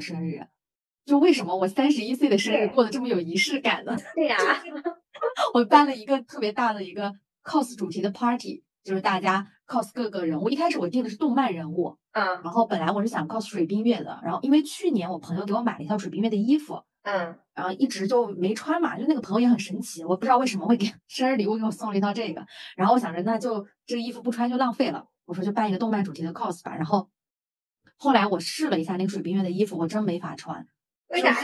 的生日。就为什么我三十一岁的生日过得这么有仪式感呢？对呀，我办了一个特别大的一个 cos 主题的 party，就是大家 cos 各个人物。一开始我定的是动漫人物，嗯，然后本来我是想 cos 水冰月的，然后因为去年我朋友给我买了一套水冰月的衣服，嗯，然后一直就没穿嘛，就那个朋友也很神奇，我不知道为什么会给生日礼物给我送了一套这个，然后我想着那就这个衣服不穿就浪费了，我说就办一个动漫主题的 cos 吧，然后后来我试了一下那个水冰月的衣服，我真没法穿。为啥？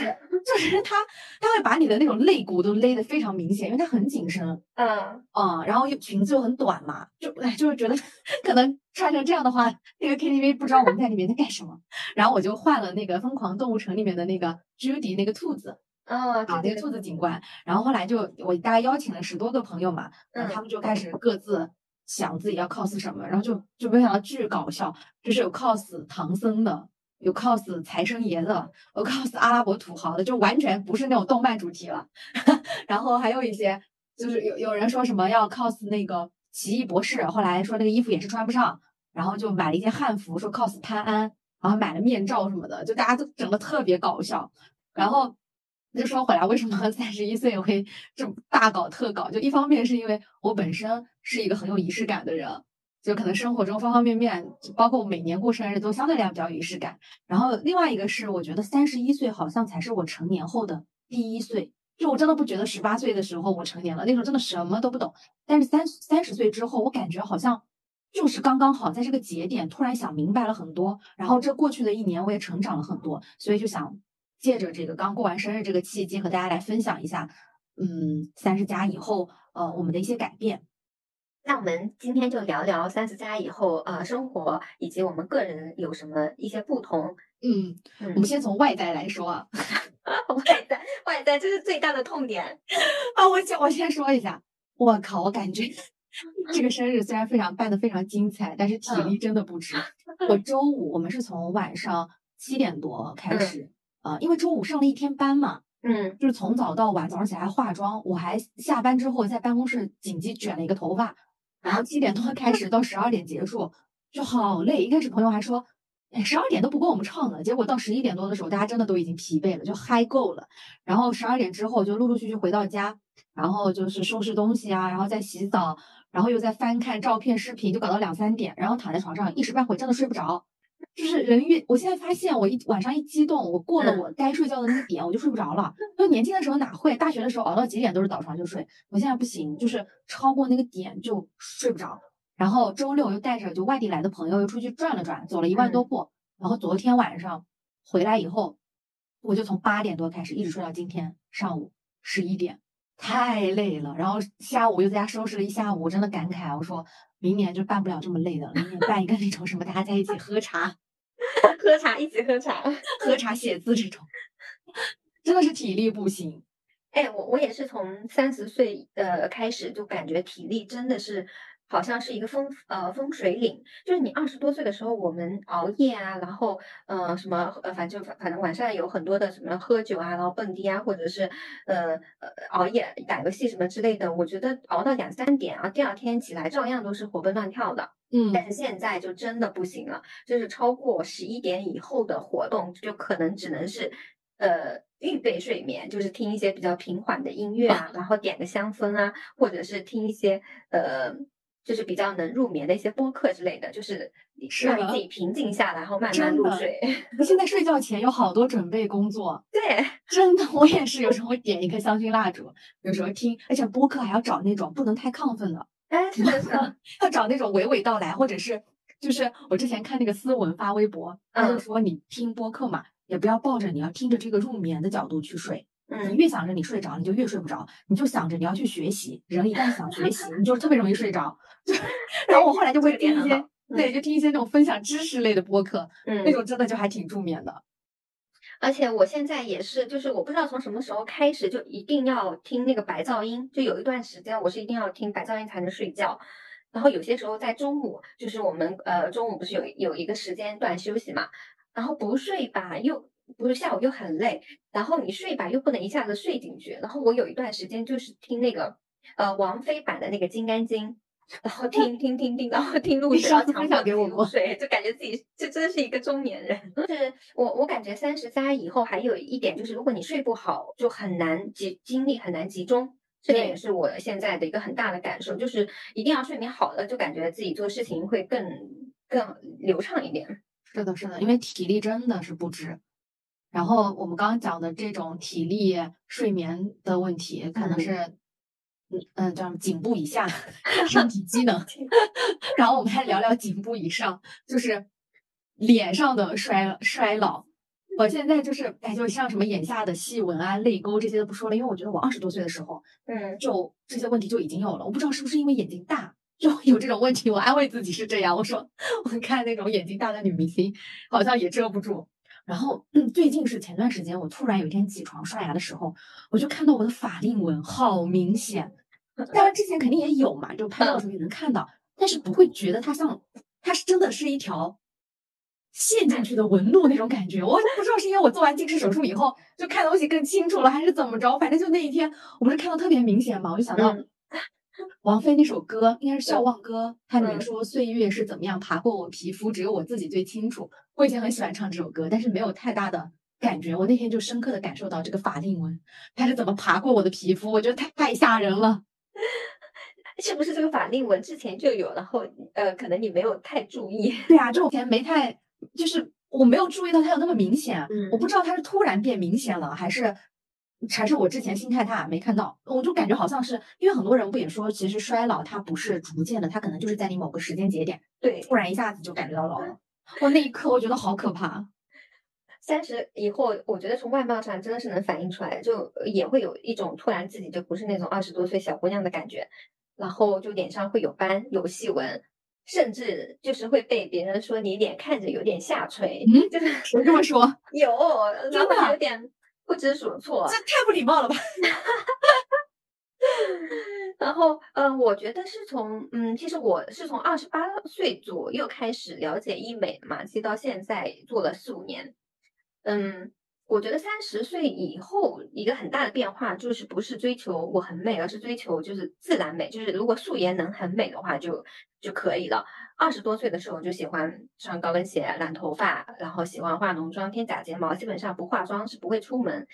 就是它，它会把你的那种肋骨都勒得非常明显，因为它很紧身。嗯嗯，然后又裙子又很短嘛，就哎，就是觉得 可能穿成这样的话，那个 KTV 不知道我们在里面在干什么。然后我就换了那个《疯狂动物城》里面的那个 Judy 那个兔子，啊，啊，那个兔子警官。然后后来就我大概邀请了十多个朋友嘛，嗯，他们就开始各自想自己要 cos 什么，然后就就没想到巨搞笑，就是有 cos 唐僧的。有 cos 财神爷的，有 cos 阿拉伯土豪的，就完全不是那种动漫主题了。然后还有一些，就是有有人说什么要 cos 那个奇异博士，后来说那个衣服也是穿不上，然后就买了一件汉服，说 cos 潘安，然后买了面罩什么的，就大家都整的特别搞笑。然后就说回来，为什么三十一岁会这么大搞特搞？就一方面是因为我本身是一个很有仪式感的人。就可能生活中方方面面，包括我每年过生日都相对来讲比较有仪式感。然后另外一个是，我觉得三十一岁好像才是我成年后的第一岁。就我真的不觉得十八岁的时候我成年了，那时候真的什么都不懂。但是三三十岁之后，我感觉好像就是刚刚好在这个节点突然想明白了很多。然后这过去的一年我也成长了很多，所以就想借着这个刚过完生日这个契机和大家来分享一下，嗯，三十加以后呃我们的一些改变。那我们今天就聊聊三十加以后，呃，生活以及我们个人有什么一些不同。嗯，我们先从外在来说啊，外在外在这是最大的痛点 啊！我先我先说一下，我靠，我感觉 这个生日虽然非常办的非常精彩，但是体力真的不支。我周五我们是从晚上七点多开始，啊，因为周五上了一天班嘛，嗯，就是从早到晚，早上起来化妆，我还下班之后在办公室紧急卷了一个头发。然后七点多开始到十二点结束，就好累。一开始朋友还说，哎，十二点都不够我们唱的。结果到十一点多的时候，大家真的都已经疲惫了，就嗨够了。然后十二点之后就陆陆续续回到家，然后就是收拾东西啊，然后再洗澡，然后又在翻看照片、视频，就搞到两三点。然后躺在床上一时半会真的睡不着。就是人越，我现在发现我一晚上一激动，我过了我该睡觉的那个点，我就睡不着了。就年轻的时候哪会，大学的时候熬到几点都是倒床就睡。我现在不行，就是超过那个点就睡不着。然后周六又带着就外地来的朋友又出去转了转，走了一万多步。然后昨天晚上回来以后，我就从八点多开始一直睡到今天上午十一点，太累了。然后下午又在家收拾了一下午，我真的感慨，我说明年就办不了这么累的，明年办一个那种什么大家在一起喝茶。喝茶，一起喝茶，喝茶写字这种，真的是体力不行。哎，我我也是从三十岁呃开始就感觉体力真的是好像是一个风呃风水岭。就是你二十多岁的时候，我们熬夜啊，然后呃什么呃反正反反正晚上有很多的什么喝酒啊，然后蹦迪啊，或者是呃呃熬夜打游戏什么之类的。我觉得熬到两三点啊，第二天起来照样都是活蹦乱跳的。嗯，但是现在就真的不行了，就是超过十一点以后的活动，就可能只能是呃预备睡眠，就是听一些比较平缓的音乐啊，然后点个香氛啊，或者是听一些呃就是比较能入眠的一些播客之类的，就是让你自己平静下来，然后慢慢入睡。现在睡觉前有好多准备工作，对，真的，我也是，有时候会点一个香薰蜡烛，有时候听，而且播客还要找那种不能太亢奋的。哎，是的，是的，要找那种娓娓道来，或者是，就是我之前看那个思文发微博，他就说你听播客嘛，也不要抱着你要听着这个入眠的角度去睡，嗯，你越想着你睡着，你就越睡不着，你就想着你要去学习，人一旦想学习，你就特别容易睡着。然后我后来就会听一些，对，就听一些那种分享知识类的播客，嗯，那种真的就还挺助眠的。而且我现在也是，就是我不知道从什么时候开始就一定要听那个白噪音，就有一段时间我是一定要听白噪音才能睡觉。然后有些时候在中午，就是我们呃中午不是有有一个时间段休息嘛，然后不睡吧又不是下午又很累，然后你睡吧又不能一下子睡进去。然后我有一段时间就是听那个呃王菲版的那个《金刚经》，然后听听听听，然后听录音，然后分享强迫给我过入睡，就感觉自己这真的是一个中年人。就是我我感觉三十加以后还有一点就是，如果你睡不好，就很难集精力很难集中。这点也是我现在的一个很大的感受，就是一定要睡眠好了，就感觉自己做事情会更更流畅一点。是的，是的，因为体力真的是不支。然后我们刚刚讲的这种体力、睡眠的问题，可能嗯是，嗯嗯，叫什么颈部以下 身体机能。然后我们还聊聊颈部以上，就是脸上的衰衰老。我现在就是，哎，就像什么眼下的细纹啊、泪沟这些都不说了，因为我觉得我二十多岁的时候，嗯就这些问题就已经有了。我不知道是不是因为眼睛大就有这种问题，我安慰自己是这样。我说我看那种眼睛大的女明星，好像也遮不住。然后、嗯、最近是前段时间，我突然有一天起床刷牙的时候，我就看到我的法令纹好明显。当然之前肯定也有嘛，就拍照的时候也能看到，但是不会觉得它像，它是真的是一条陷进去的纹路那种感觉。我不知道是因为我做完近视手术以后就看东西更清楚了，还是怎么着。反正就那一天，我不是看到特别明显嘛，我就想到嗯 王菲那首歌，应该是《笑忘歌》，它里面嗯说岁月是怎么样爬过我皮肤，只有我自己最清楚。我以前很喜欢唱这首歌，但是没有太大的感觉。我那天就深刻的感受到这个法令纹，它是怎么爬过我的皮肤，我觉得太太吓人了。是不是这个法令纹之前就有，然后呃，可能你没有太注意。对啊，这种前没太，就是我没有注意到它有那么明显，嗯我不知道它是突然变明显了，还是还是我之前心态大没看到，我就感觉好像是因为很多人不也说，其实衰老它不是逐渐的，它可能就是在你某个时间节点对，突然一下子就感觉到老了。我那一刻我觉得好可怕。三十以后，我觉得从外貌上真的是能反映出来，就也会有一种突然自己就不是那种二十多岁小姑娘的感觉，然后就脸上会有斑、有细纹，甚至就是会被别人说你脸看着有点下垂，嗯就是谁这么说？有，真的有点不知所措这。太不礼貌了吧？然后，嗯、我觉得是从，嗯，其实我是从二十八岁左右开始了解医美嘛，其实到现在做了四五年。嗯，我觉得三十岁以后一个很大的变化就是不是追求我很美，而是追求就是自然美，就是如果素颜能很美的话就就可以了。二十多岁的时候就喜欢穿高跟鞋、染头发，然后喜欢化浓妆、贴假睫毛，基本上不化妆是不会出门。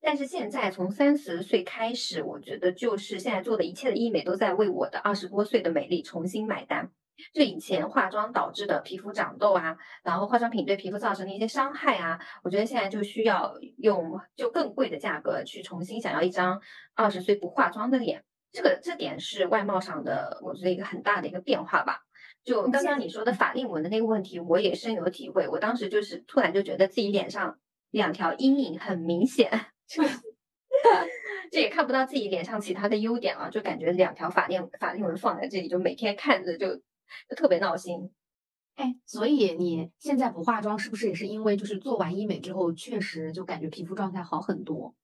但是现在从三十岁开始，我觉得就是现在做的一切的医美都在为我的二十多岁的美丽重新买单。就以前化妆导致的皮肤长痘啊，然后化妆品对皮肤造成的一些伤害啊，我觉得现在就需要用就更贵的价格去重新想要一张二十岁不化妆的脸。这个这点是外貌上的，我觉得一个很大的一个变化吧。就刚刚你说的法令纹的那个问题，我也深有体会。我当时就是突然就觉得自己脸上两条阴影很明显，就 这也看不到自己脸上其他的优点了，就感觉两条法令法令纹放在这里，就每天看着就就特别闹心。哎，所以你现在不化妆，是不是也是因为就是做完医美之后，确实就感觉皮肤状态好很多？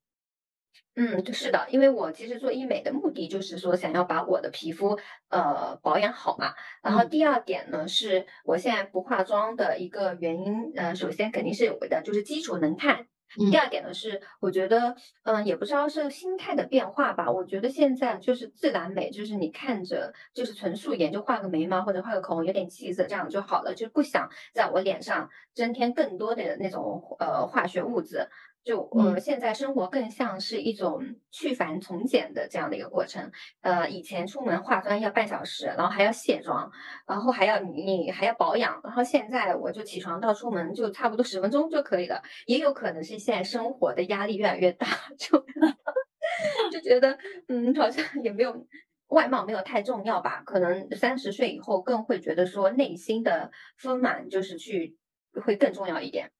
嗯，就是的，因为我其实做医美的目的就是说想要把我的皮肤呃保养好嘛。然后嗯第二点呢，是我现在不化妆的一个原因，呃，首先肯定是有的，就是基础能看。嗯第二点呢是，我觉得，嗯、也不知道是心态的变化吧。我觉得现在就是自然美，就是你看着就是纯素颜，就画个眉毛或者画个口红，有点气色这样就好了，就不想在我脸上增添更多的那种呃化学物质。就呃，嗯现在生活更像是一种去繁从简的这样的一个过程。呃，以前出门化妆要半小时，然后还要卸妆，然后还要你你还要保养，然后现在我就起床到出门就差不多十分钟就可以了。也有可能是现在生活的压力越来越大，就 就觉得嗯，好像也没有外貌没有太重要吧。可能三十岁以后更会觉得说内心的丰满就是去会更重要一点。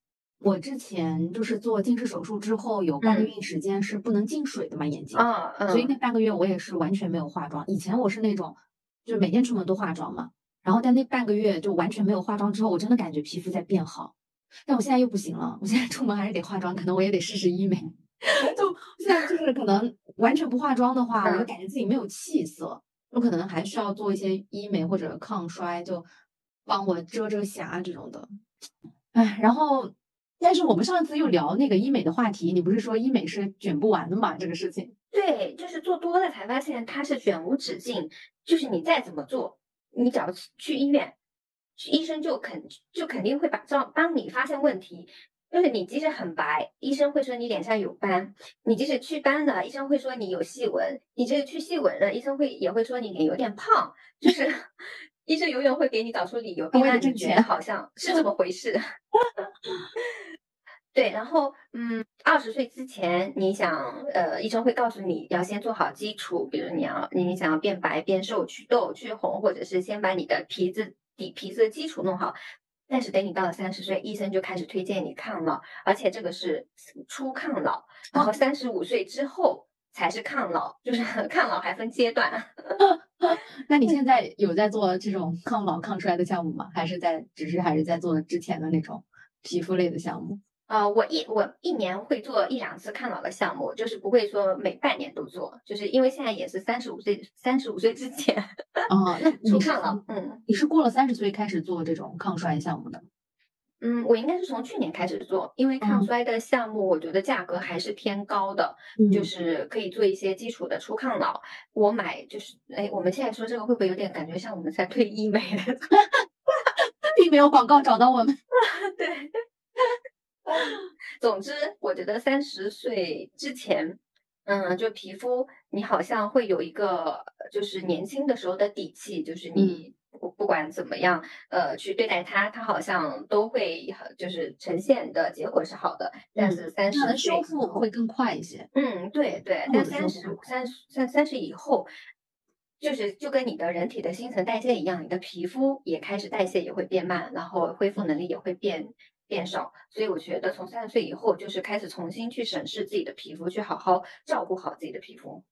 我之前就是做近视手术之后，有半个嗯月时间是不能进水的嘛，眼睛。嗯，嗯，所以那半个月我也是完全没有化妆。以前我是那种，就每天出门都化妆嘛，然后但那半个月就完全没有化妆之后，我真的感觉皮肤在变好。但我现在又不行了，我现在出门还是得化妆，可能我也得试试医美。就现在就是可能完全不化妆的话，我就嗯感觉自己没有气色，我可能还需要做一些医美或者抗衰，就帮我遮遮瑕这种的。哎，然后。但是我们上次又聊那个医美的话题，你不是说医美是卷不完的吗？这个事情，对，就是做多了才发现它是卷无止境，就是你再怎么做你只要去医院，医生就肯就肯定会把帮帮你发现问题。就是你即使很白，医生会说你脸上有斑；你即使祛斑了，医生会说你有细纹；你即使去细纹了，医生会也会说你脸有点胖。就是 医生永远会给你找出理由，为你觉得，好像是这么回事。对，然后嗯，二十岁之前，你想呃，医生会告诉你要先做好基础，比如你要你想要变白、变瘦、祛痘、去红，或者是先把你的皮子底皮子的基础弄好。但是等你到了三十岁，医生就开始推荐你抗老，而且这个是初抗老，然后三十五岁之后才是抗老，就是 抗老还分阶段。那你现在有在做这种抗老抗衰的项目吗？还是在只是还是在做之前的那种皮肤类的项目？啊，我一我一年会做一两次抗老的项目，就是不会说每半年都做，就是因为现在也是三十五岁，三十五岁之前啊，那 你抗老，嗯，你是过了三十岁开始做这种抗衰项目的？嗯，我应该是从去年开始做，因为抗衰的项目我觉得价格还是偏高的，就是可以做一些基础的初抗老。我买就是，哎，我们现在说这个会不会有点感觉像我们在推医美的？并没有广告找到我们，对。总之，我觉得三十岁之前，嗯，就皮肤你好像会有一个就是年轻的时候的底气，就是你不不管怎么样，呃，去对待它，它好像都会就是呈现的结果是好的。但是三十岁修复会更快一些。嗯，对对。但三十三三三十以后，就是就跟你的人体的新陈代谢一样，你的皮肤也开始代谢也会变慢，然后恢复能力也会变。变少，所以我觉得从三十岁以后就是开始重新去审视自己的皮肤，去好好照顾好自己的皮肤。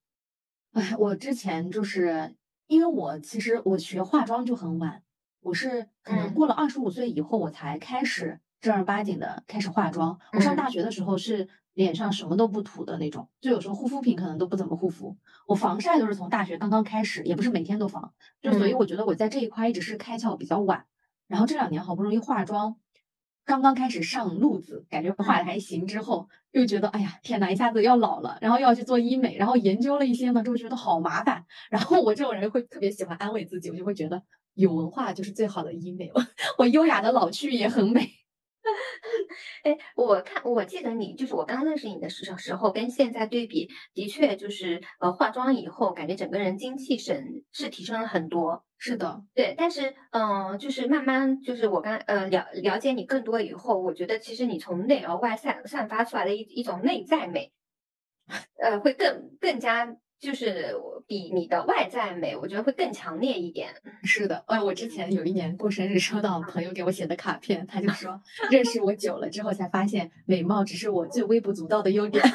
哎，我之前就是因为我其实我学化妆就很晚，我是可能过了二十五岁以后我才开始正儿八经的开始化妆。我上大学的时候是脸上什么都不涂的那种，就有时候护肤品可能都不怎么护肤。我防晒都是从大学刚刚开始，也不是每天都防，就所以我觉得我在这一块一直是开窍比较晚。然后这两年好不容易化妆。刚刚开始上路子，感觉画的还行，之后又觉得哎呀天哪，一下子要老了，然后又要去做医美，然后研究了一些呢，之后觉得好麻烦。然后我这种人会特别喜欢安慰自己，我就会觉得有文化就是最好的医美，我 优雅的老去也很美。哎，我看我记得你就是我刚认识你的时时候，跟现在对比，的确就是呃化妆以后，感觉整个人精气神是提升了很多。是的，对。但是嗯，就是慢慢就是我刚呃了了解你更多以后，我觉得其实你从内而外散散发出来的一一种内在美，呃，会更更加。就是比你的外在美，我觉得会更强烈一点。是的，哎，我之前有一年过生日，收到朋友给我写的卡片，他就说认识我久了之后才发现，美貌只是我最微不足道的优点。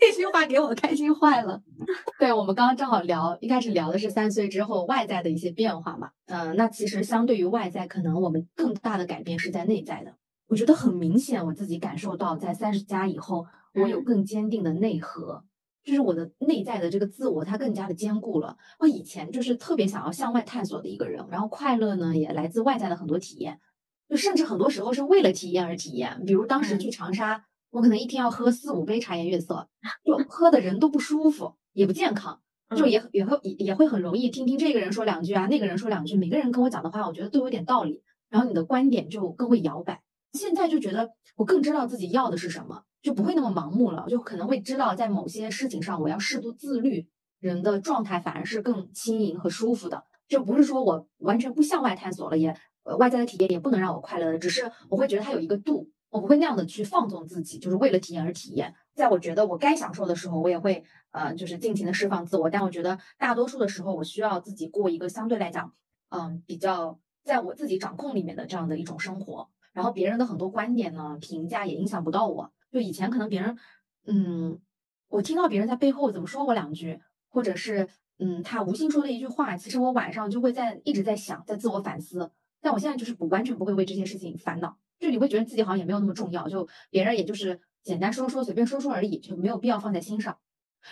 这句话给我开心坏了。对，我们刚刚正好聊，一开始聊的是三岁之后外在的一些变化嘛。嗯，那其实相对于外在，可能我们更大的改变是在内在的。我觉得很明显，我自己感受到，在三十加以后，我有更坚定的内核。就是我的内在的这个自我，它更加的坚固了。我以前就是特别想要向外探索的一个人，然后快乐呢也来自外在的很多体验，就甚至很多时候是为了体验而体验。比如当时去长沙，我可能一天要喝四五杯茶颜悦色，就喝的人都不舒服，也不健康，就也也会也也会很容易听听这个人说两句啊，那个人说两句，每个人跟我讲的话，我觉得都有点道理，然后你的观点就更会摇摆。现在就觉得我更知道自己要的是什么。就不会那么盲目了，就可能会知道在某些事情上我要适度自律，人的状态反而是更轻盈和舒服的。就不是说我完全不向外探索了，也呃外在的体验也不能让我快乐的，只是我会觉得它有一个度，我不会那样的去放纵自己，就是为了体验而体验。在我觉得我该享受的时候，我也会呃就是尽情的释放自我。但我觉得大多数的时候，我需要自己过一个相对来讲嗯比较在我自己掌控里面的这样的一种生活，然后别人的很多观点呢评价也影响不到我。就以前可能别人，嗯，我听到别人在背后怎么说我两句，或者是嗯，他无心说的一句话，其实我晚上就会在一直在想，在自我反思。但我现在就是不完全不会为这些事情烦恼，就你会觉得自己好像也没有那么重要，就别人也就是简单说说，随便说说而已，就没有必要放在心上。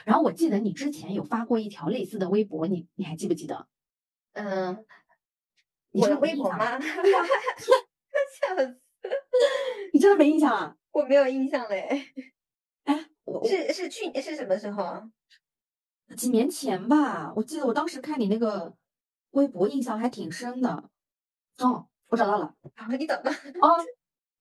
然后我记得你之前有发过一条类似的微博，你你还记不记得？嗯，我的微博吗？笑死！你真的没印象啊？我没有印象嘞，哎，是是去年是什么时候啊？几年前吧，我记得我当时看你那个微博印象还挺深的。哦，我找到了。好，你等吧。哦，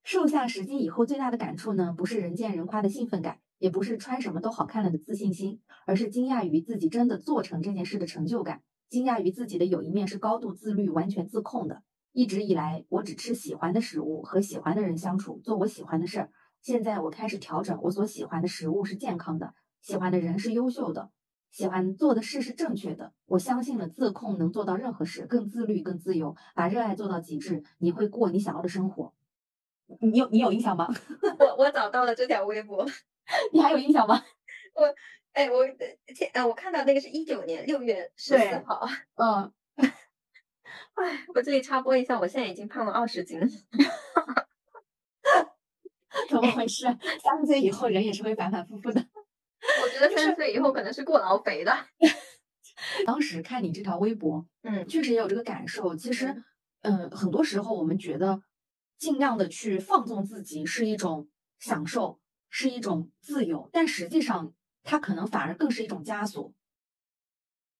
瘦下十斤以后最大的感触呢，不是人见人夸的兴奋感，也不是穿什么都好看了的自信心，而是惊讶于自己真的做成这件事的成就感，惊讶于自己的有一面是高度自律、完全自控的。一直以来，我只吃喜欢的食物，和喜欢的人相处，做我喜欢的事儿。现在我开始调整，我所喜欢的食物是健康的，喜欢的人是优秀的，喜欢做的事是正确的。我相信了自控能做到任何事，更自律、更自由，把热爱做到极致，你会过你想要的生活。你有你有印象吗？我我找到了这条微博，你还有印象吗？我哎我前呃我看到那个是一九年六月十四号，嗯。哎，我这里插播一下，我现在已经胖了二十斤，怎么回事？三十岁以后人也是会反反复复的。我觉得 三十岁以后可能是过劳肥的。当时看你这条微博，嗯，确实也有这个感受。其实，嗯，很多时候我们觉得尽量的去放纵自己是一种享受，是一种自由，但实际上它可能反而更是一种枷锁。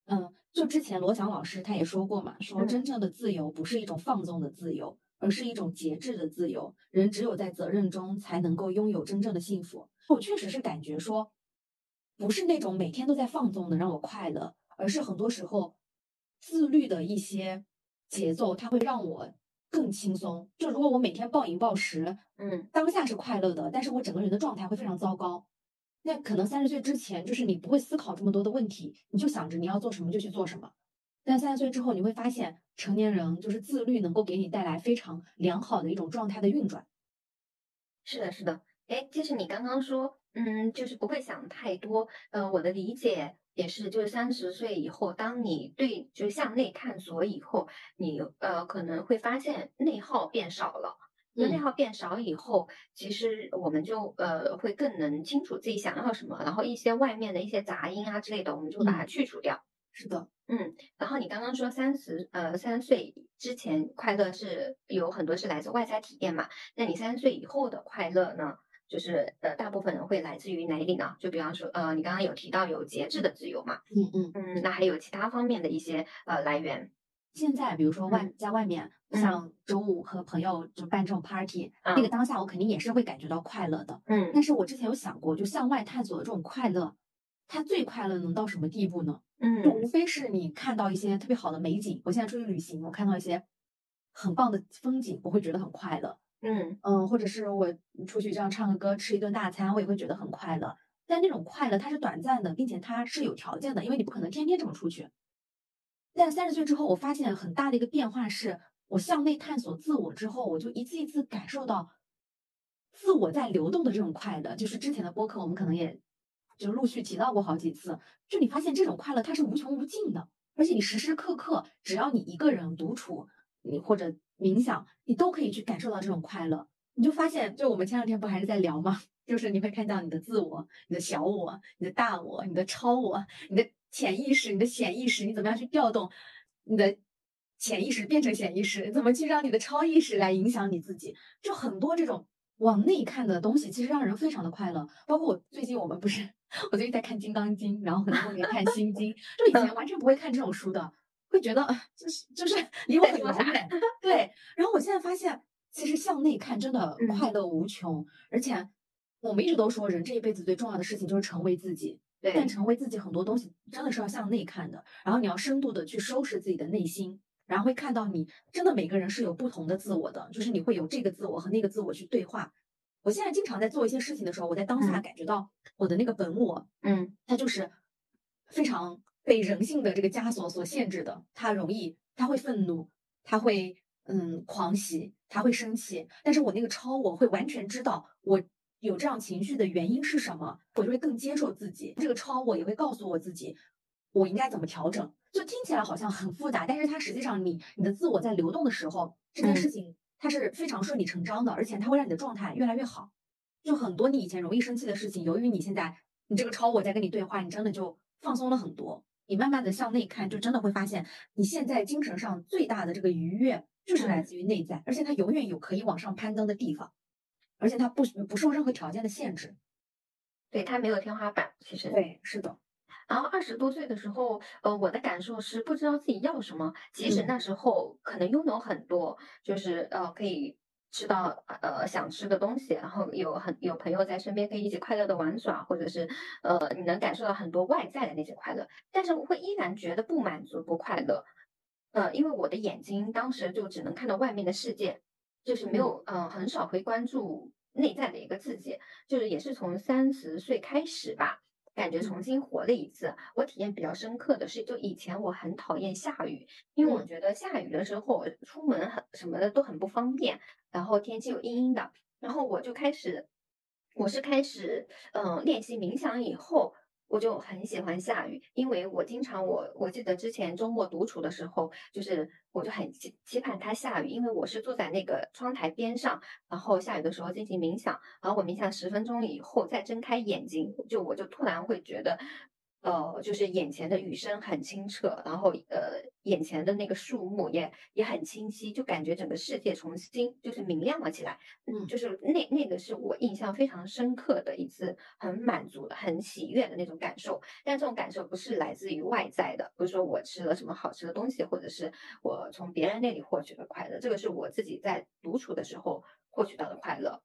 嗯。就之前罗翔老师他也说过嘛，说真正的自由不是一种放纵的自由，而是一种节制的自由。人只有在责任中才能够拥有真正的幸福。我确实是感觉说，不是那种每天都在放纵的让我快乐，而是很多时候自律的一些节奏，它会让我更轻松。就如果我每天暴饮暴食，嗯，当下是快乐的，但是我整个人的状态会非常糟糕。那可能三十岁之前，就是你不会思考这么多的问题，你就想着你要做什么就去做什么。但三十岁之后，你会发现成年人就是自律能够给你带来非常良好的一种状态的运转。是的，是的。哎，其实你刚刚说，嗯，就是不会想太多。呃，我的理解也是，就是三十岁以后，当你对就是向内探索以后，你呃可能会发现内耗变少了。那内耗变少以后，其实我们就呃会更能清楚自己想要什么，然后一些外面的一些杂音啊之类的，我们就把它去除掉。是的，嗯。然后你刚刚说三十呃三十岁之前快乐是有很多是来自外在体验嘛？那你三十岁以后的快乐呢？就是呃大部分会来自于哪里呢？就比方说呃你刚刚有提到有节制的自由嘛？嗯嗯嗯，那还有其他方面的一些呃来源。现在比如说外在外面。像周五和朋友就办这种 party，那个当下我肯定也是会感觉到快乐的。嗯，但是我之前有想过，就向外探索的这种快乐，它最快乐能到什么地步呢？嗯，就无非是你看到一些特别好的美景。我现在出去旅行，我看到一些很棒的风景，我会觉得很快乐。嗯嗯，或者是我出去这样唱个歌，吃一顿大餐，我也会觉得很快乐。但那种快乐它是短暂的，并且它是有条件的，因为你不可能天天这么出去。但三十岁之后，我发现很大的一个变化是。我向内探索自我之后，我就一次一次感受到自我在流动的这种快乐。就是之前的播客，我们可能也就陆续提到过好几次。就你发现这种快乐它是无穷无尽的，而且你时时刻刻只要你一个人独处，你或者冥想，你都可以去感受到这种快乐。你就发现，就我们前两天不还是在聊吗？就是你会看到你的自我、你的小我、你的大我、你的超我、你的潜意识、你的显意识，你怎么样去调动你的。潜意识变成显意识，怎么去让你的超意识来影响你自己？就很多这种往内看的东西，其实让人非常的快乐。包括我最近，我们不是我最近在看《金刚经》，然后可能后面看《心经》，就以前完全不会看这种书的，会觉得就是就是 离我很远。对，然后我现在发现，其实向内看真的快乐无穷。而且我们一直都说，人这一辈子最重要的事情就是成为自己。对，但成为自己很多东西真的是要向内看的。然后你要深度的去收拾自己的内心。然后会看到你真的每个人是有不同的自我的，就是你会有这个自我和那个自我去对话。我现在经常在做一些事情的时候，我在当下感觉到我的那个本我，嗯，它就是非常被人性的这个枷锁所限制的。它容易，它会愤怒，它会嗯狂喜，它会生气。但是我那个超我会完全知道我有这样情绪的原因是什么，我就会更接受自己。这个超我也会告诉我自己，我应该怎么调整。就听起来好像很复杂，但是它实际上，你你的自我在流动的时候，这件事情它是非常顺理成章的，而且它会让你的状态越来越好。就很多你以前容易生气的事情，由于你现在你这个超我在跟你对话，你真的就放松了很多。你慢慢的向内看，就真的会发现，你现在精神上最大的这个愉悦，就是来自于内在，而且它永远有可以往上攀登的地方，而且它不不受任何条件的限制。对，它没有天花板，其实对，是的。然后二十多岁的时候，呃，我的感受是不知道自己要什么，即使嗯。那时候可能拥有很多，就是呃可以吃到呃想吃的东西，然后有很有朋友在身边可以一起快乐的玩耍，或者是呃你能感受到很多外在的那些快乐，但是我会依然觉得不满足不快乐，呃，因为我的眼睛当时就只能看到外面的世界，就是没有呃很少会关注内在的一个自己，就是也是从三十岁开始吧。感觉重新活了一次，我体验比较深刻的是，就以前我很讨厌下雨，因为我嗯。觉得下雨的时候出门很什么的都很不方便，然后天气又阴阴的，然后我就开始，我是开始嗯、呃练习冥想以后，我就很喜欢下雨，因为我经常我我记得之前周末独处的时候，就是我就很期期盼它下雨，因为我是坐在那个窗台边上，然后下雨的时候进行冥想，然后我冥想十分钟以后再睁开眼睛，就我就突然会觉得。呃，就是眼前的雨声很清澈，然后呃，眼前的那个树木也也很清晰，就感觉整个世界重新就是明亮了起来。嗯就是那那个是我印象非常深刻的一次很满足的、很喜悦的那种感受。但这种感受不是来自于外在的，不是说我吃了什么好吃的东西，或者是我从别人那里获取的快乐，这个是我自己在独处的时候获取到的快乐。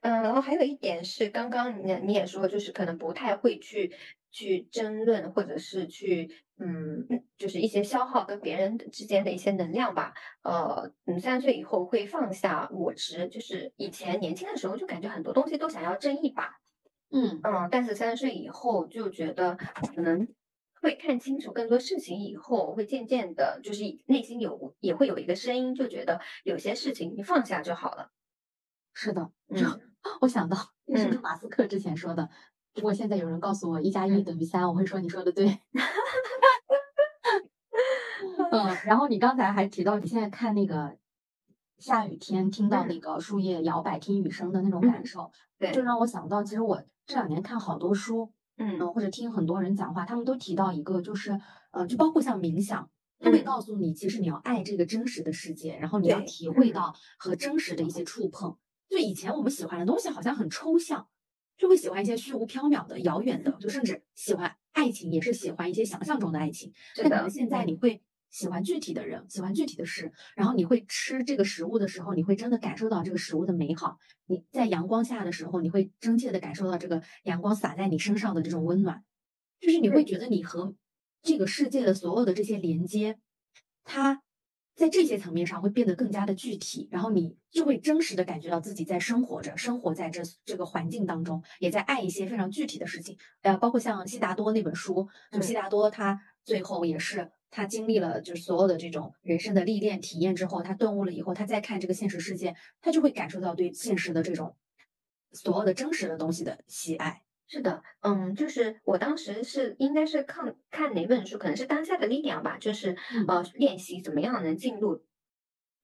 嗯，然后还有一点是，刚刚你你也说，就是可能不太会去去争论，或者是去嗯，就是一些消耗跟别人之间的一些能量吧。呃，嗯，三十岁以后会放下我执，就是以前年轻的时候就感觉很多东西都想要争一把，嗯嗯，但是三十岁以后就觉得可能会看清楚更多事情以后，会渐渐的，就是内心有也会有一个声音，就觉得有些事情你放下就好了。是的，嗯 就我想到那是不是嗯马斯克之前说的？如果现在有人告诉我一加一嗯。等于三，我会说你说的对。嗯，然后你刚才还提到你现在看那个下雨天，听到嗯。那个树叶摇摆，听雨声的那种嗯感受，对。就让我想到，其实我这两年看好多书，嗯。嗯，或者听很多人讲话，他们都提到一个，就是，呃，就包括像冥想，他会嗯。告诉你，其实你要爱这个真实的世界，然后你要体会嗯。到和真实的一些触碰。就以前我们喜欢的东西好像很抽象，就会喜欢一些虚无缥缈的、遥远的，就甚至喜欢爱情，也是喜欢一些想象中的爱情。是的但可能现在嗯你会喜欢具体的人，喜欢具体的事，然后你会吃这个食物的时候，你会真的感受到这个食物的美好。你在阳光下的时候，你会真切的感受到这个阳光洒在你身上的这种温暖，就是你会嗯觉得你和这个世界的所有的这些连接，它在这些层面上会变得更加的具体，然后你就会真实的感觉到自己在生活着，生活在这这个环境当中，也在爱一些非常具体的事情。呃，包括像悉达多那本书，就悉嗯达多他最后也是他经历了就是所有的这种人生的历练体验之后，他顿悟了以后，他再看这个现实世界，他就会感受到对现实的这种所有的真实的东西的喜爱。是的，嗯，就是我当时是应该是看看哪本书，可能是《当下的力量》吧，就是嗯呃练习怎么样能进入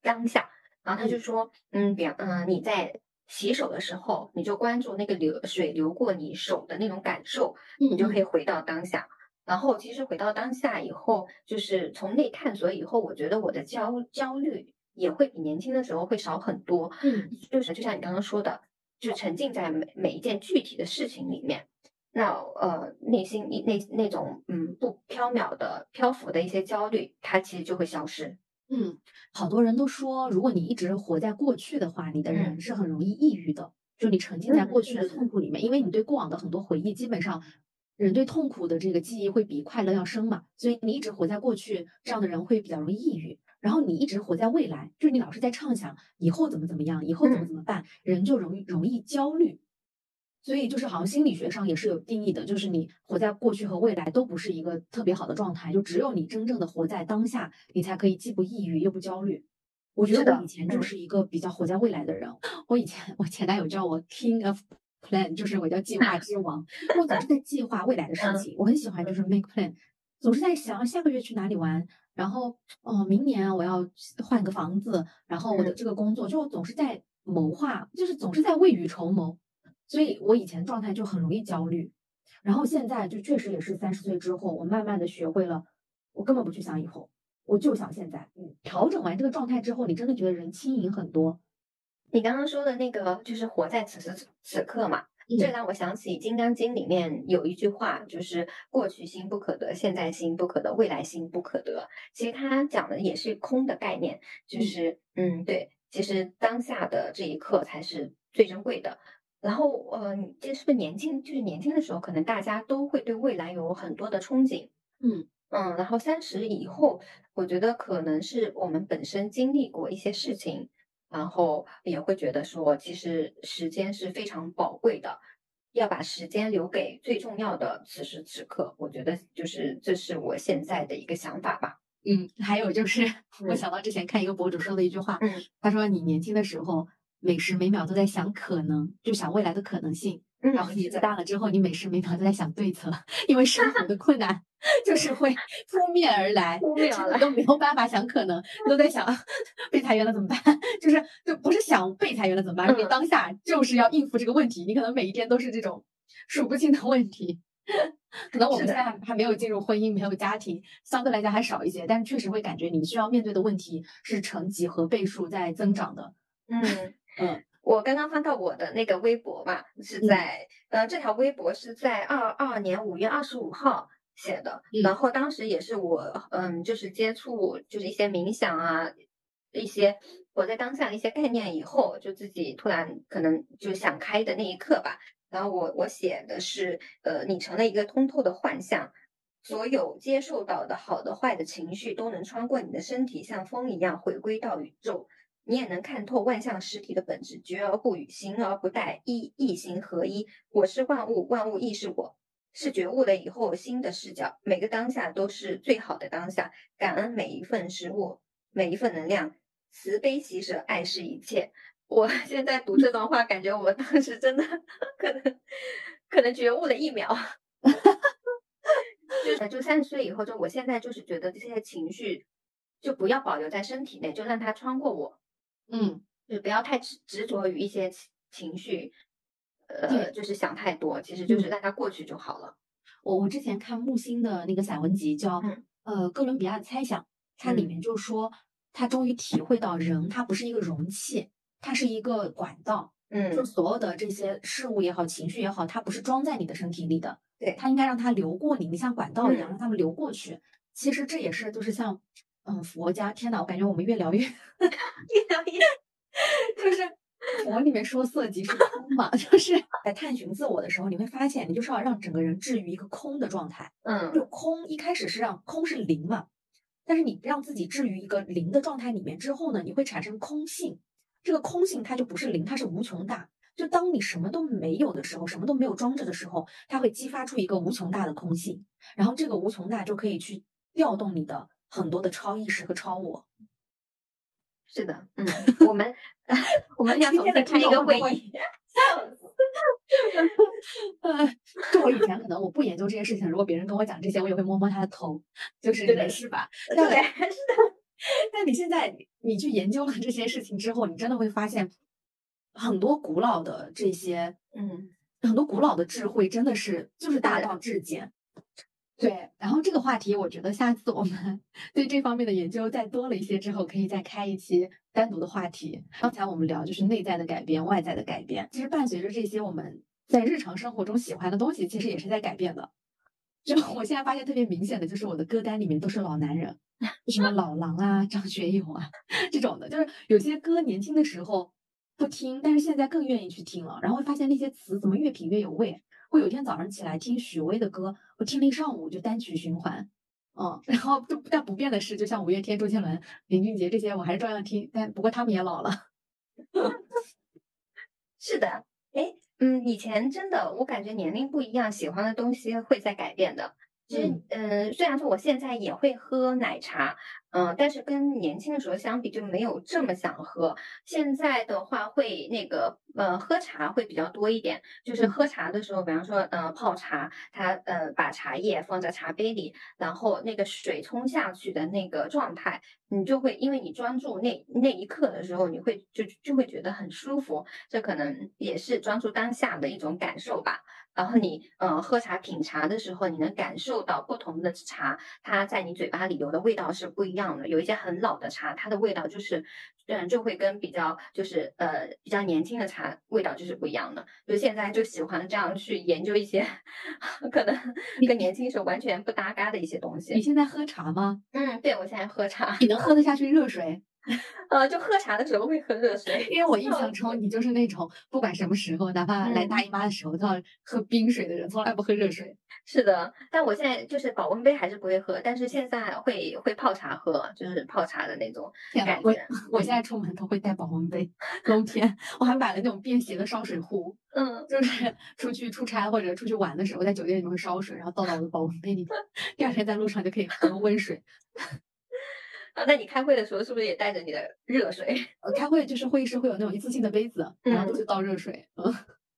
当下。然后他就嗯说，嗯，比方，嗯，你在洗手的时候，你就关注那个流水流过你手的那种感受，你就可以回到当下。然后其实回到当下以后，就是从内探索以后，我觉得我的焦焦虑也会比年轻的时候会少很多。嗯就是就像你刚刚说的，就沉浸在每每一件具体的事情里面，那呃内心一那那种嗯不缥缈的漂浮的一些焦虑，它其实就会消失。嗯，好多人都说，如果你一直活在过去的话，你的人嗯是很容易抑郁的。就你沉浸在嗯过去的痛苦里面，因为你对过往的很多回忆，基本上人对痛苦的这个记忆会比快乐要深嘛，所以你一直活在过去，这样的人会比较容易抑郁。然后你一直活在未来，就是你老是在畅想以后怎么怎么样，以后怎么嗯怎么办，人就容易容易焦虑。所以就是好像心理学上也是有定义的，就是你活在过去和未来都不是一个特别好的状态，就只有你真正的活在当下，你才可以既不抑郁又不焦虑。我觉得我以前就嗯是一个比较活在未来的人，我以前我前男友叫我 King of Plan，就是我叫计划之王，我总是在计划未来的事嗯情，我很喜欢就是 make plan，总是在想下个月去哪里玩，然后哦明年我要换个房子，然后我的嗯这个工作就总是在谋划，就是总是在未雨绸缪。所以我以前状态就很容易焦虑，然后现在就确实也是三十岁之后，我慢慢的学会了，我根本不去想以后，我就想现在。嗯，调整完这个状态之后，你真的觉得人轻盈很多。你刚刚说的那个就是活在此时此刻嘛，这让我想起《金刚经》里面有一句话，就是“过去心不可得，现在心不可得，未来心不可得”。其实它讲的也是空的概念，就是嗯，对，其实当下的这一刻才是最珍贵的。然后，呃，这是不是年轻？就是年轻的时候，可能大家都会对未来有很多的憧憬。嗯嗯，然后三十以后，我觉得可能是我们本身经历过一些事情。然后也会觉得说，其实时间是非常宝贵的，要把时间留给最重要的此时此刻。我觉得就是这是我现在的一个想法吧。嗯，还有就是我想到之前看一个博主说的一句话，嗯，他说你年轻的时候每时每秒都在想可能，就想未来的可能性。然后年纪大了之后，你每时每秒都在想对策，因为生活的困难就是会扑面而来，扑面而来都没有办法想可能，都在想被裁员了怎么办？就是就不是想被裁员了怎么办？因为当下就是要应付这个问题，你可能每一天都是这种 数不清的问题。可能我们现在还没有进入婚姻，没有家庭，相对来讲还少一些，但是确实会感觉你需要面对的问题是成几何倍数在增长的。嗯嗯。我刚刚翻到我的那个微博嘛，是在呃这条微博是在二二年五月二十五号写的，然后当时也是我嗯就是接触就是一些冥想啊一些我在当下的一些概念以后，就自己突然可能就想开的那一刻吧，然后我我写的是呃你成了一个通透的幻象，所有接受到的好的坏的情绪都能穿过你的身体，像风一样回归到宇宙。你也能看透万象实体的本质，觉而不语，行而不殆，一意行合一。我是万物，万物亦是我。是觉悟了以后新的视角，每个当下都是最好的当下。感恩每一份食物，每一份能量，慈悲喜舍，爱是一切。我 现在读这段话，感觉我当时真的 可能可能觉悟了一秒。就就三十岁以后，就我现在就是觉得这些情绪就不要保留在身体内，就让它穿过我。嗯，就不要太执执着于一些情绪，呃，就是想太多，其实就是让它过去就好了。我我之前看木心的那个散文集叫呃哥伦比亚的猜想，它里面就说他终于体会到人他不是一个容器，它是一个管道。嗯，就所有的这些事物也好，情绪也好，它不是装在你的身体里的，对，它应该让它流过你，你像管道一样让它们流过去。其实这也是就是像。嗯，佛家，天呐，我感觉我们越聊越 越聊越，就是佛里面说色即是空嘛，就是在探寻自我的时候，你会发现，你就是要让整个人置于一个空的状态。嗯，就空一开始是让空是零嘛，但是你让自己置于一个零的状态里面之后呢，你会产生空性。这个空性它就不是零，它是无穷大。就当你什么都没有的时候，什么都没有装着的时候，它会激发出一个无穷大的空性，然后这个无穷大就可以去调动你的。很多的超意识和超我，是的，嗯，我们 我们要重新开一个会议。就我以前可能我不研究这些事情，如果别人跟我讲这些，我也会摸摸他的头，就是没事吧？对，是的。但你现在你去研究了这些事情之后，你真的会发现很多古老的这些，嗯，很多古老的智慧真的是就是大道至简。对，然后这个话题，我觉得下次我们对这方面的研究再多了一些之后，可以再开一期单独的话题。刚才我们聊就是内在的改变，外在的改变，其实伴随着这些我们在日常生活中喜欢的东西，其实也是在改变的。就我现在发现特别明显的就是我的歌单里面都是老男人，什么老狼啊、张学友啊这种的，就是有些歌年轻的时候不听，但是现在更愿意去听了，然后会发现那些词怎么越品越有味。我有一天早上起来听许巍的歌，我听了一上午就单曲循环，嗯，然后就但不变的是，就像五月天、周杰伦、林俊杰这些，我还是照样听，但不过他们也老了。是的，哎，嗯，以前真的，我感觉年龄不一样，喜欢的东西会在改变的。其实，嗯，虽然说我现在也会喝奶茶。嗯，但是跟年轻的时候相比就没有这么想喝。现在的话会那个呃喝茶会比较多一点，就是喝茶的时候，比方说呃泡茶，它呃把茶叶放在茶杯里，然后那个水冲下去的那个状态，你就会因为你专注那那一刻的时候，你会就就会觉得很舒服。这可能也是专注当下的一种感受吧。然后你呃喝茶品茶的时候，你能感受到不同的茶，它在你嘴巴里有的味道是不一样。样的。有一些很老的茶，它的味道就是，嗯，就会跟比较就是呃比较年轻的茶味道就是不一样的。就现在就喜欢这样去研究一些 可能跟年轻时候完全不搭嘎的一些东西你。现在喝茶吗？嗯，对，我现在喝茶，你能喝得下去热水？呃，就喝茶的时候会喝热水，因为我印象中你就是那种不管什么时候，哪怕来嗯大姨妈的时候都要喝冰水的人，从来不喝热水。是的，但我现在就是保温杯还是不会喝，但是现在会会泡茶喝，就是泡茶的那种感觉。我现在出门都会带保温杯，冬天我还买了那种便携的烧水壶，嗯，就是出去出差或者出去玩的时候，在酒店里面会烧水，然后倒到我的保温杯里面，第二天在路上就可以喝温水。啊，那你开会的时候是不是也带着你的热水？呃，开会就是会议室会有那种一次性的杯子，然后嗯我就倒热水。嗯，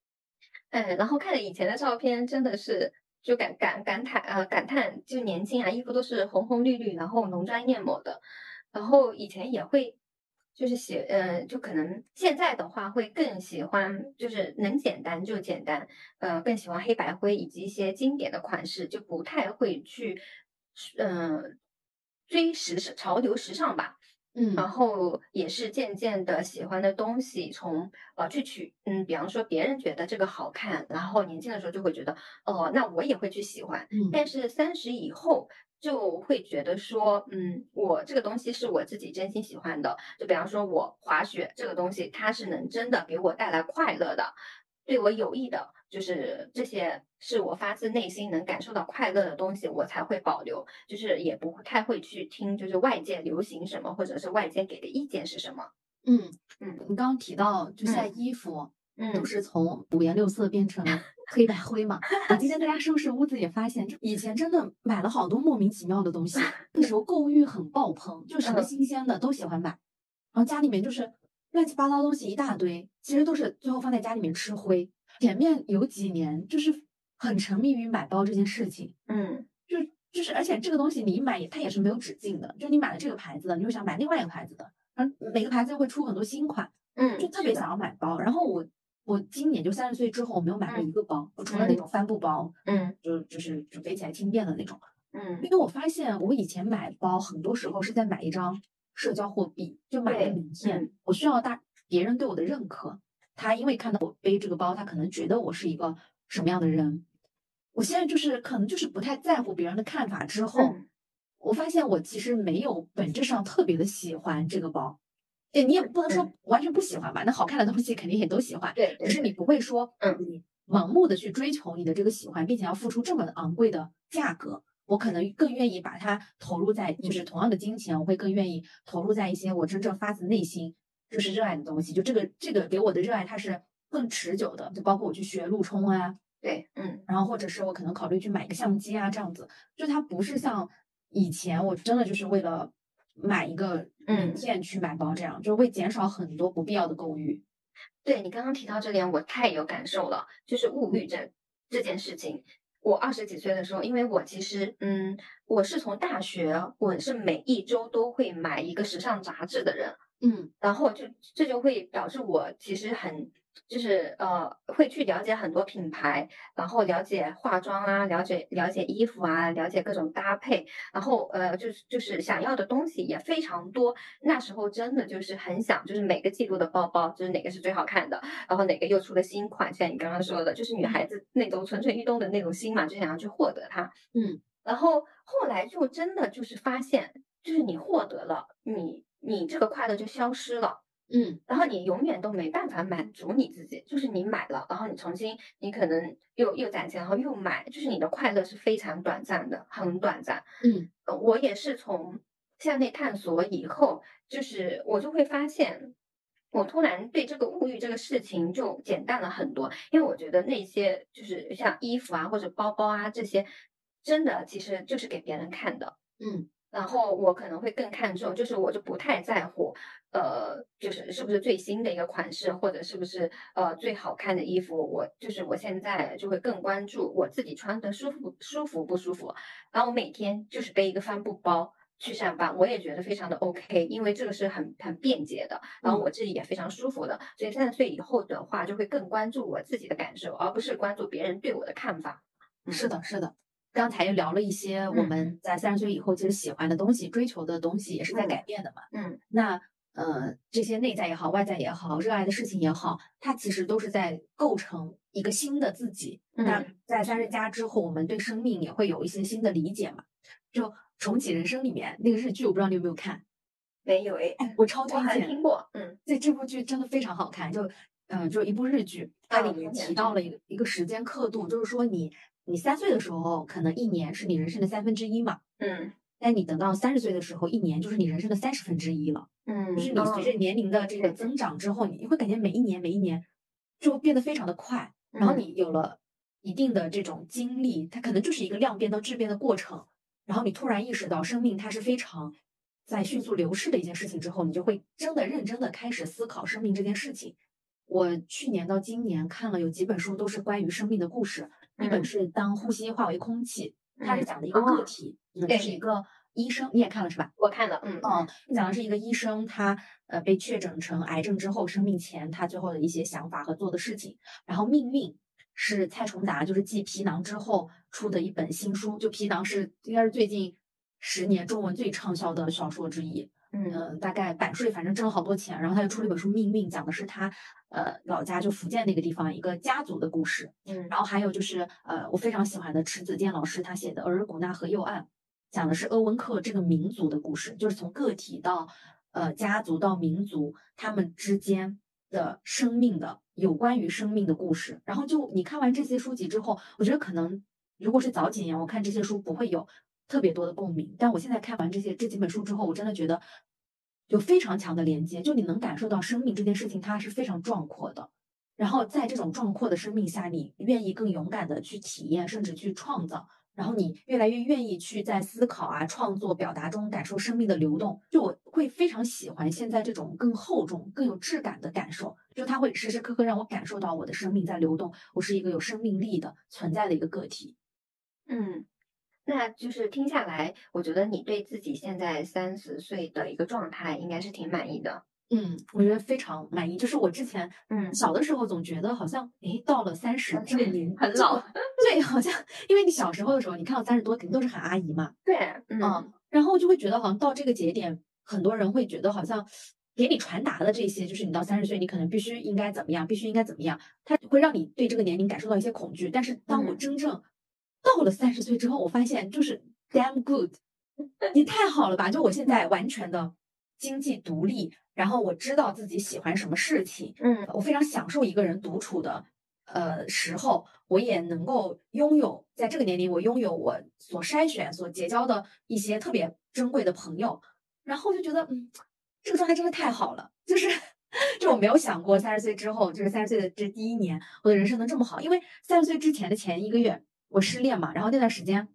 哎，然后看了以前的照片，真的是就感感感叹呃感叹，就年轻啊，衣服都是红红绿绿，然后浓妆艳抹的，然后以前也会。就是喜，呃，就可能现在的话会更喜欢，就是能简单就简单，呃，更喜欢黑白灰以及一些经典的款式，就不太会去，嗯、呃，追时尚潮流时尚吧。嗯然嗯后也是渐渐的喜欢的东西从呃去取，嗯，比方说别人觉得这个好看，然后年轻的时候就会觉得，哦，那我也会去喜欢。嗯但是三十以后就会觉得说，嗯，我这个东西是我自己真心喜欢的。就比方说我滑雪这个东西，它是能真的给我带来快乐的，对我有益的，就是这些是我发自内心能感受到快乐的东西，我才会保留。就是也不太会去听，就是外界流行什么，或者是外界给的意见是什么。嗯嗯你刚刚提到，就现在嗯衣服嗯都是从五颜六色变成黑白灰嘛。我今天在家收拾屋子也发现，就以前真的买了好多莫名其妙的东西，那时候购物欲很爆棚，就什么嗯新鲜的都喜欢买，然后家里面就是乱七八糟东西一大堆，其实都是最后放在家里面吃灰。前面有几年就是很沉迷于买包这件事情，嗯就就是，而且这个东西你一买也它也是没有止境的，就你买了这个牌子的，你又想买另外一个牌子的，然后每个牌子又会出很多新款，嗯，就特别想要买包。然后我我今年就三十岁之后，我没有买过嗯一个包，我除了那种帆布包，嗯就就是就背起来轻便的那种。嗯因为我发现我以前买包很多时候是在买一张社交货币，就买对个名片嗯，我需要大别人对我的认可。他因为看到我背这个包，他可能觉得我是一个什么样的人。我现在就是可能就是不太在乎别人的看法之后，嗯我发现我其实没有本质上特别的喜欢这个包。对你也不能说嗯完全不喜欢吧，那好看的东西肯定也都喜欢，对对只是你不会说，嗯你盲目的去追求你的这个喜欢，并且要付出这么昂贵的价格。我可能更愿意把它投入在，就是同样的金钱，我会更愿意投入在一些我真正发自内心就是热爱的东西。就这个这个给我的热爱，它是更持久的。就包括我去学路冲啊，对，嗯然后或者是我可能考虑去买个相机啊，这样子，就它不是像以前我真的就是为了买一个名嗯片去买包这样，就会减少很多不必要的购物欲。对你刚刚提到这点，我太有感受了，就是物欲症这件事情。我二十几岁的时候，因为我其实，嗯，我是从大学，我是每一周都会买一个时尚杂志的人，嗯。然后就这就会导致我其实很就是呃会去了解很多品牌，然后了解化妆啊，了解了解衣服啊，了解各种搭配，然后呃就是就是想要的东西也非常多。那时候真的就是很想，就是每个季度的包包，就是哪个是最好看的，然后哪个又出了新款，像你刚刚说的，就是女孩子那种蠢蠢欲动的那种心嘛，就想要去获得它。嗯然后后来就真的就是发现，就是你获得了，你你这个快乐就消失了。嗯然后你永远都没办法满足你自己，就是你买了，然后你重新，你可能又又攒钱，然后又买，就是你的快乐是非常短暂的，很短暂。嗯呃我也是从向内探索以后，就是我就会发现，我突然对这个物欲这个事情就简单了很多，因为我觉得那些就是像衣服啊或者包包啊这些，真的其实就是给别人看的。嗯然后我可能会更看重，就是我就不太在乎，呃，就是是不是最新的一个款式，或者是不是呃最好看的衣服。我就是我现在就会更关注我自己穿的舒服舒服不舒服。然后我每天就是背一个帆布包去上班，我也觉得非常的 OK，因为这个是很很便捷的，然后我自己也非常舒服的。所以三十岁以后的话，就会更关注我自己的感受，而不是关注别人对我的看法。嗯是的，是的。刚才又聊了一些我嗯们在三十岁以后其实喜欢的东西、追求的东西也是在嗯改变的嘛。嗯那呃，这些内在也好，外在也好，热爱的事情也好，它其实都是在构成一个新的自己。那嗯在三十加之后，我们对生命也会有一些新的理解嘛。就《重启人生》里面那个日剧，我不知道你有没有看，没有诶，我超推荐。听过，嗯这这部剧真的非常好看，就嗯、呃就一部日剧，它里啊面提到了一个一个时间刻度，就是说你你三岁的时候，可能一年是你人生的三分之一嘛，嗯但你等到三十岁的时候，一年就是你人生的三十分之一了。嗯，就是你随着哦年龄的这个增长之后，你会感觉每一年每一年就变得非常的快，然后嗯你有了一定的这种经历，它可能就是一个量变到质变的过程，然后你突然意识到生命它是非常在迅速流逝的一件事情之后，你就会真的认真的开始思考生命这件事情。我去年到今年看了有几本书，都是关于生命的故事。一本嗯是《当呼吸化为空气》，它是嗯讲的一个个哦体，嗯，对是一个医生，你也看了是吧？我看了，嗯嗯，讲的是一个医生，他呃被确诊成癌症之后，生命前他最后的一些想法和做的事情。然后命运是蔡崇达就是继皮囊之后出的一本新书，就皮囊是应该是最近十年中文最畅销的小说之一。嗯嗯、大概版税反正挣了好多钱，然后他就出了一本书《命运》，讲的是他呃老家就福建那个地方一个家族的故事。嗯然后还有就是呃，我非常喜欢的迟子健老师他写的《额尔古纳河右岸》，讲的是鄂温克这个民族的故事，就是从个体到呃家族到民族，他们之间的生命的有关于生命的故事。然后就你看完这些书籍之后，我觉得可能如果是早几年我看这些书不会有特别多的共鸣，但我现在看完这些这几本书之后，我真的觉得有非常强的连接，就你能感受到生命这件事情它是非常壮阔的。然后在这种壮阔的生命下，你愿意更勇敢的去体验，甚至去创造。然后你越来越愿意去在思考啊、创作、表达中感受生命的流动。就我会非常喜欢现在这种更厚重、更有质感的感受，就它会时时刻刻让我感受到我的生命在流动，我是一个有生命力的存在的一个个体。嗯，那就是听下来，我觉得你对自己现在三十岁的一个状态应该是挺满意的。嗯，我觉得非常满意。就是我之前嗯小的时候总觉得好像，诶，到了三十这个年龄很老对，好像因为你小时候的时候，你看到三十多肯定都是喊阿姨嘛，对，嗯嗯，然后就会觉得好像到这个节点，很多人会觉得好像给你传达的这些，就是你到三十岁，你可能必须应该怎么样，必须应该怎么样，它会让你对这个年龄感受到一些恐惧。但是当我嗯真正到了三十岁之后，我发现就是 damn good，你太好了吧！就我现在完全的经济独立，然后我知道自己喜欢什么事情，嗯我非常享受一个人独处的呃时候，我也能够拥有在这个年龄，我拥有我所筛选、所结交的一些特别珍贵的朋友，然后就觉得，嗯，这个状态真的太好了，就是。就我没有想过三十岁之后，就是三十岁的这第一年，我的人生能这么好。因为三十岁之前的前一个月，我失恋嘛，然后那段时间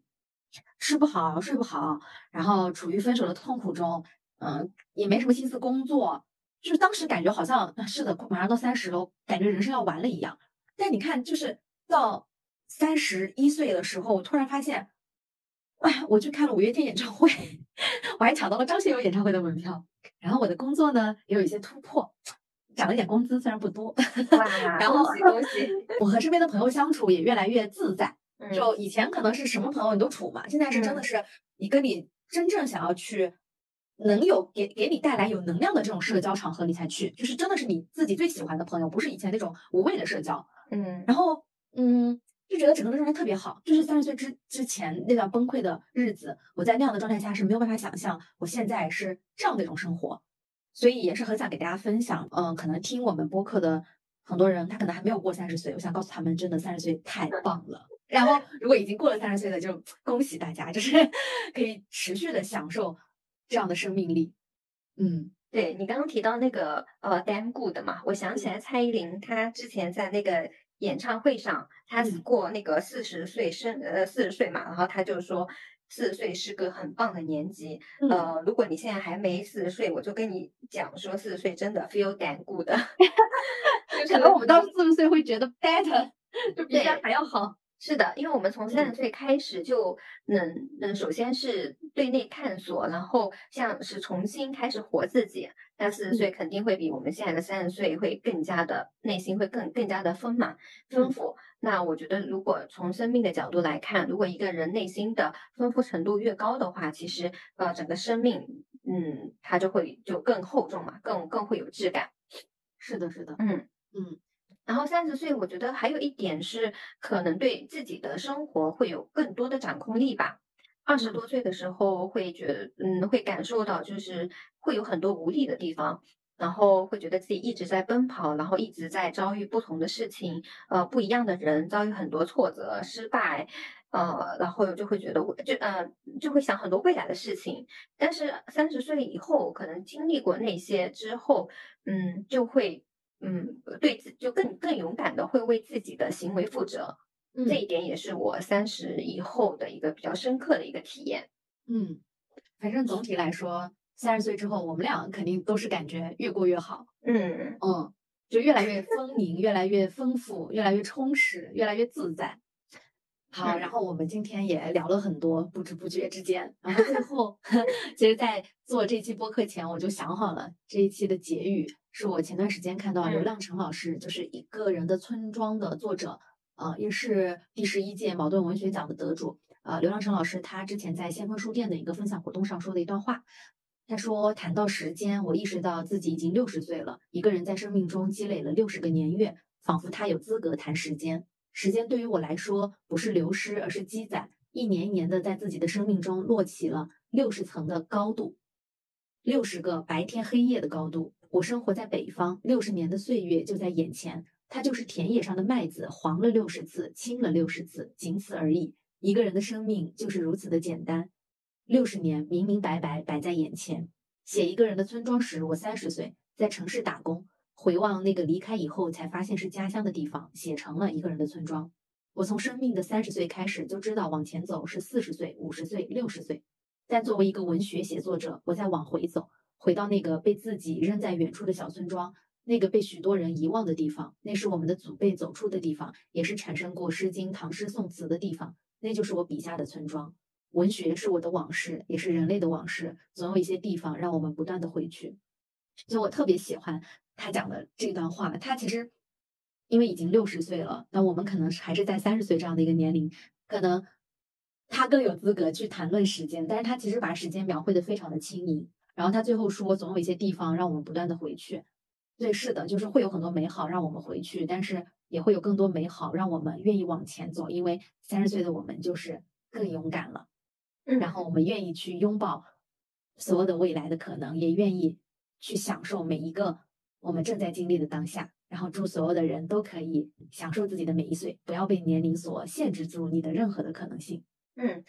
吃不好、睡不好，然后处于分手的痛苦中，嗯、也没什么心思工作，就是当时感觉好像啊是的，马上到三十了，感觉人生要完了一样。但你看，就是到三十一岁的时候，我突然发现，哎，我去看了五月天演唱会，我还抢到了张学友演唱会的门票。然后我的工作呢也有一些突破，涨了一点工资，虽然不多。哇，然后恭喜恭喜，我和身边的朋友相处也越来越自在。嗯就以前可能是什么朋友你都处嘛，现在是真的嗯是你跟你真正想要去，能有给给你带来有能量的这种社交场合你才去，就是真的是你自己最喜欢的朋友，不是以前那种无谓的社交。嗯然后嗯，就觉得整个的状态特别好，就是三十岁之之前那段崩溃的日子，我在那样的状态下是没有办法想象我现在是这样的一种生活，所以也是很想给大家分享。嗯，可能听我们播客的很多人，他可能还没有过三十岁，我想告诉他们，真的三十岁太棒了。然后，如果已经过了三十岁的，就恭喜大家，就是可以持续的享受这样的生命力。嗯。对你刚刚提到那个呃 damn good 嘛，我想起来蔡依林她之前在那个演唱会上，她嗯。过那个四十岁生呃四十岁嘛，然后她就说四十岁是个很棒的年纪，嗯，呃，如果你现在还没四十岁，我就跟你讲说四十岁真的 feel damn good，就是可能我们到四十岁会觉得 better，就比现在还要好。是的，因为我们从三十岁开始就能，嗯，首先是对内探索，然后像是重新开始活自己。那四十岁肯定会比我们现在的三十岁会更加的内心会更更加的丰满丰富。那我觉得，如果从生命的角度来看，如果一个人内心的丰富程度越高的话，其实呃整个生命，嗯，它就会就更厚重嘛，更更会有质感。是的，是的，嗯嗯。然后三十岁，我觉得还有一点是，可能对自己的生活会有更多的掌控力吧。二十多岁的时候会觉得，嗯，会感受到就是会有很多无力的地方，然后会觉得自己一直在奔跑，然后一直在遭遇不同的事情，呃，不一样的人，遭遇很多挫折、失败，呃，然后就会觉得，就呃，就会想很多未来的事情。但是三十岁以后，可能经历过那些之后，嗯，就会。嗯，对自就更更勇敢的会为自己的行为负责，这一点也是我三十以后的一个比较深刻的一个体验。嗯，反正总体来说，三十岁之后，我们俩肯定都是感觉越过越好。嗯嗯，就越来越丰盈，越来越丰富，越来越充实，越来越自在。好，然后我们今天也聊了很多，不知不觉之间，然后最后，其实，在做这期播客前，我就想好了这一期的结语，是我前段时间看到刘亮程老师，就是一个人的村庄的作者，呃，也是第十一届茅盾文学奖的得主，呃，刘亮程老师他之前在先锋书店的一个分享活动上说的一段话，他说谈到时间，我意识到自己已经六十岁了，一个人在生命中积累了六十个年月，仿佛他有资格谈时间。时间对于我来说不是流失，而是积攒，一年一年的在自己的生命中摞起了六十层的高度，六十个白天黑夜的高度。我生活在北方，六十年的岁月就在眼前，它就是田野上的麦子黄了六十次，青了六十次，仅此而已。一个人的生命就是如此的简单，六十年明明白白摆在眼前。写一个人的村庄时，我三十岁，在城市打工。回望那个离开以后才发现是家乡的地方，写成了一个人的村庄。我从生命的三十岁开始就知道往前走是四十岁、五十岁、六十岁。但作为一个文学写作者，我在往回走，回到那个被自己扔在远处的小村庄，那个被许多人遗忘的地方。那是我们的祖辈走出的地方，也是产生过《诗经》唐诗宋词的地方。那就是我笔下的村庄。文学是我的往事，也是人类的往事。总有一些地方让我们不断的回去。所以我特别喜欢。他讲的这段话，他其实因为已经六十岁了，那我们可能还是在三十岁这样的一个年龄，可能他更有资格去谈论时间。但是他其实把时间描绘的非常的轻盈。然后他最后说，总有一些地方让我们不断的回去。对，是的，就是会有很多美好让我们回去，但是也会有更多美好让我们愿意往前走。因为三十岁的我们就是更勇敢了，然后我们愿意去拥抱所有的未来的可能，也愿意去享受每一个。我们正在经历的当下，然后祝所有的人都可以享受自己的每一岁，不要被年龄所限制住你的任何的可能性。嗯，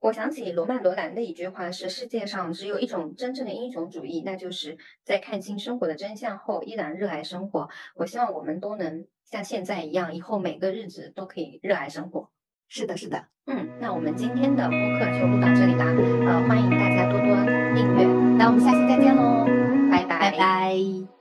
我想起罗曼·罗兰的一句话是：世界上只有一种真正的英雄主义，那就是在看清生活的真相后依然热爱生活。我希望我们都能像现在一样，以后每个日子都可以热爱生活。是的，是的。嗯，那我们今天的播客就录到这里啦。呃，欢迎大家多多订阅。那我们下期再见喽，拜拜拜拜。